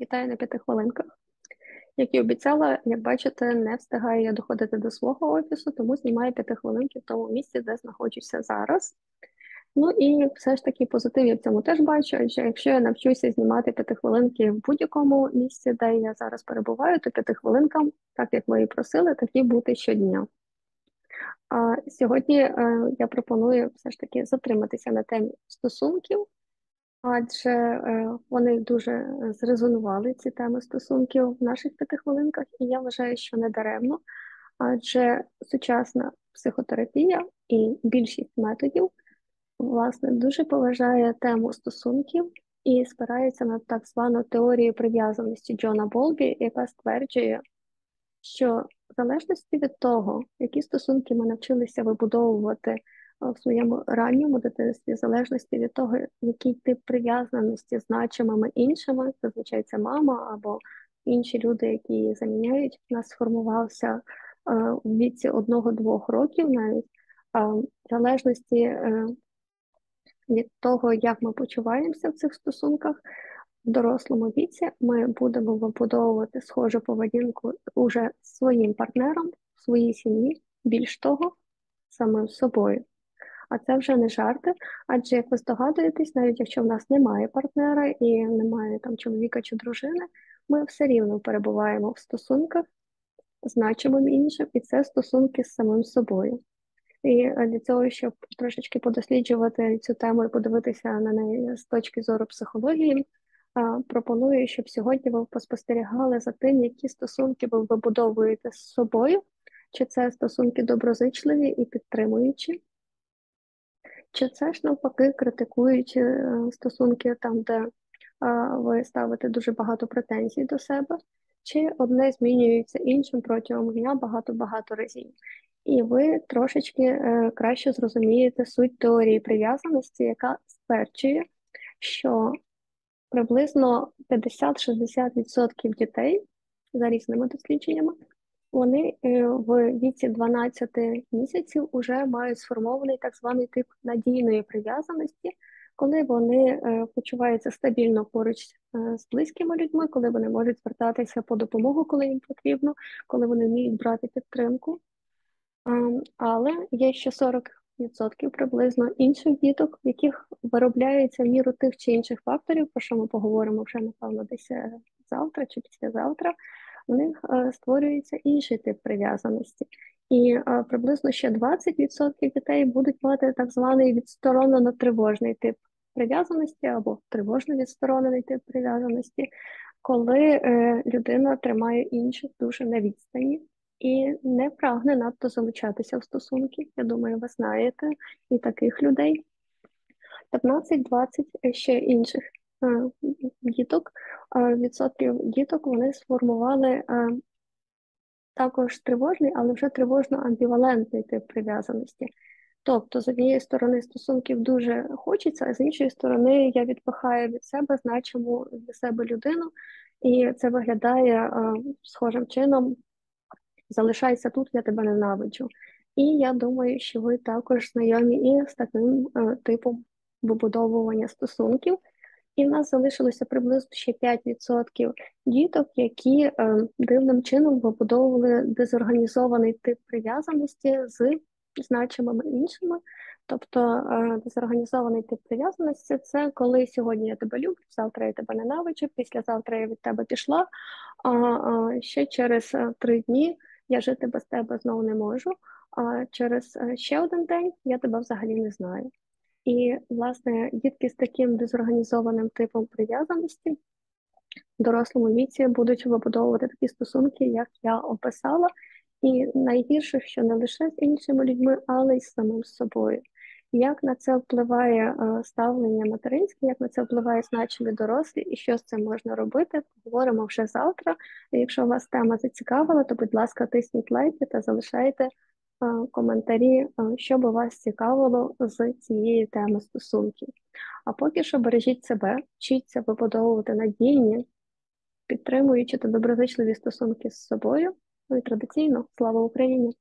Вітаю на п'яти хвилинках. Як і обіцяла, як бачите, не встигаю я доходити до свого офісу, тому знімаю п'яти хвилинки в тому місці, де знаходжуся зараз. Ну і все ж таки позитив я в цьому теж бачу, адже якщо я навчуся знімати п'ятихвилинки в будь-якому місці, де я зараз перебуваю, то п'ятихвилинкам, так як ви і просили, такі бути щодня. А сьогодні е, я пропоную все ж таки затриматися на темі стосунків, адже е, вони дуже зрезонували ці теми стосунків в наших п'ятихвилинках, і я вважаю, що не даремно, адже сучасна психотерапія і більшість методів власне дуже поважає тему стосунків і спирається на так звану теорію прив'язаності Джона Болбі, яка стверджує, що в залежності від того, які стосунки ми навчилися вибудовувати в своєму ранньому дитинстві, в залежності від того, який тип прив'язаності значимими іншими, зазвичай це мама або інші люди, які її заміняють, у нас сформувався в віці одного-двох років навіть. В залежності від того, як ми почуваємося в цих стосунках, в дорослому віці ми будемо вибудовувати схожу поведінку уже своїм партнером, своїй сім'ї, більш того, самим собою. А це вже не жарти, адже як ви здогадуєтесь, навіть якщо в нас немає партнера і немає там чоловіка чи дружини, ми все рівно перебуваємо в стосунках значимим іншим, і це стосунки з самим собою. І для цього, щоб трошечки подосліджувати цю тему і подивитися на неї з точки зору психології, пропоную, щоб сьогодні ви поспостерігали за тим, які стосунки ви вибудовуєте з собою, чи це стосунки доброзичливі і підтримуючі, чи це ж навпаки критикуючи е, стосунки там, де ви ставите дуже багато претензій до себе, чи одне змінюється іншим протягом дня багато-багато разів? І ви трошечки е, краще зрозумієте суть теорії прив'язаності, яка стверджує, що приблизно 50-60% дітей за різними дослідженнями, вони е, в віці 12 місяців вже мають сформований так званий тип надійної прив'язаності, коли вони е, почуваються стабільно поруч е, з близькими людьми, коли вони можуть звертатися по допомогу, коли їм потрібно, коли вони вміють брати підтримку. Але є ще 40% приблизно інших діток, в яких виробляється в міру тих чи інших факторів, про що ми поговоримо вже, напевно, десь завтра чи післязавтра, у них е, створюється інший тип прив'язаності. І е, приблизно ще 20% дітей будуть мати так званий відсторонено тривожний тип прив'язаності або тривожно відсторонений тип прив'язаності, коли людина тримає інших дуже на відстані і не прагне надто залучатися в стосунки. Я думаю, ви знаєте і таких людей. 15-20 ще інших е, діток, е, відсотків діток вони сформували е, також тривожний, але вже тривожно-амбівалентний тип прив'язаності. Тобто, з однієї сторони, стосунків дуже хочеться, а з іншої сторони, я відпихаю від себе значиму для себе людину, і це виглядає схожим чином залишайся тут, я тебе ненавиджу. І я думаю, що ви також знайомі і з таким е, типом вибудовування стосунків. І в нас залишилося приблизно ще 5% діток, які е, дивним чином вибудовували дезорганізований тип прив'язаності з значимими іншими. Тобто е, дезорганізований тип прив'язаності це коли сьогодні я тебе люблю, завтра я тебе ненавиджу, післязавтра я від тебе пішла, а ще через е, три дні я жити без тебе знову не можу. А через ще один день я тебе взагалі не знаю. І, власне, дітки з таким дезорганізованим типом прив'язаності в дорослому віці будуть вибудовувати такі стосунки, як я описала, і найгірше, що не лише з іншими людьми, але й з самим собою. Як на це впливає е, ставлення материнське, як на це впливає значення дорослі, і що з цим можна робити? Поговоримо вже завтра. Якщо вас тема зацікавила, то будь ласка, тисніть лайки та залишайте коментарі, е, що би вас цікавило з цієї теми стосунків. А поки що бережіть себе, вчіться вибудовувати надійні, підтримуючи та доброзичливі стосунки з собою. Ну і традиційно слава Україні!